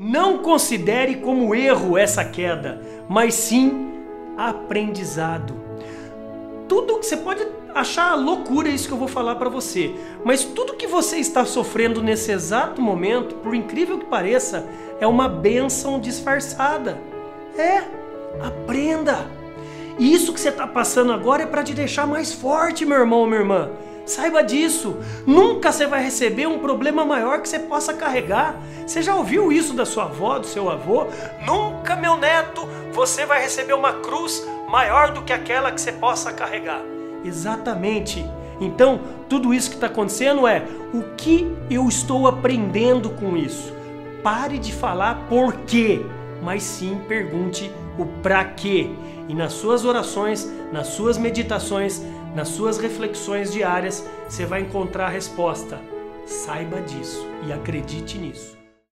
Não considere como erro essa queda, mas sim aprendizado. Tudo que você pode achar loucura isso que eu vou falar para você, mas tudo que você está sofrendo nesse exato momento, por incrível que pareça, é uma bênção disfarçada. É, aprenda. E isso que você está passando agora é para te deixar mais forte, meu irmão, minha irmã. Saiba disso. Nunca você vai receber um problema maior que você possa carregar. Você já ouviu isso da sua avó, do seu avô? Nunca, meu neto, você vai receber uma cruz maior do que aquela que você possa carregar. Exatamente. Então, tudo isso que está acontecendo é o que eu estou aprendendo com isso. Pare de falar por quê, mas sim pergunte o para quê. E nas suas orações, nas suas meditações, nas suas reflexões diárias, você vai encontrar a resposta. Saiba disso e acredite nisso.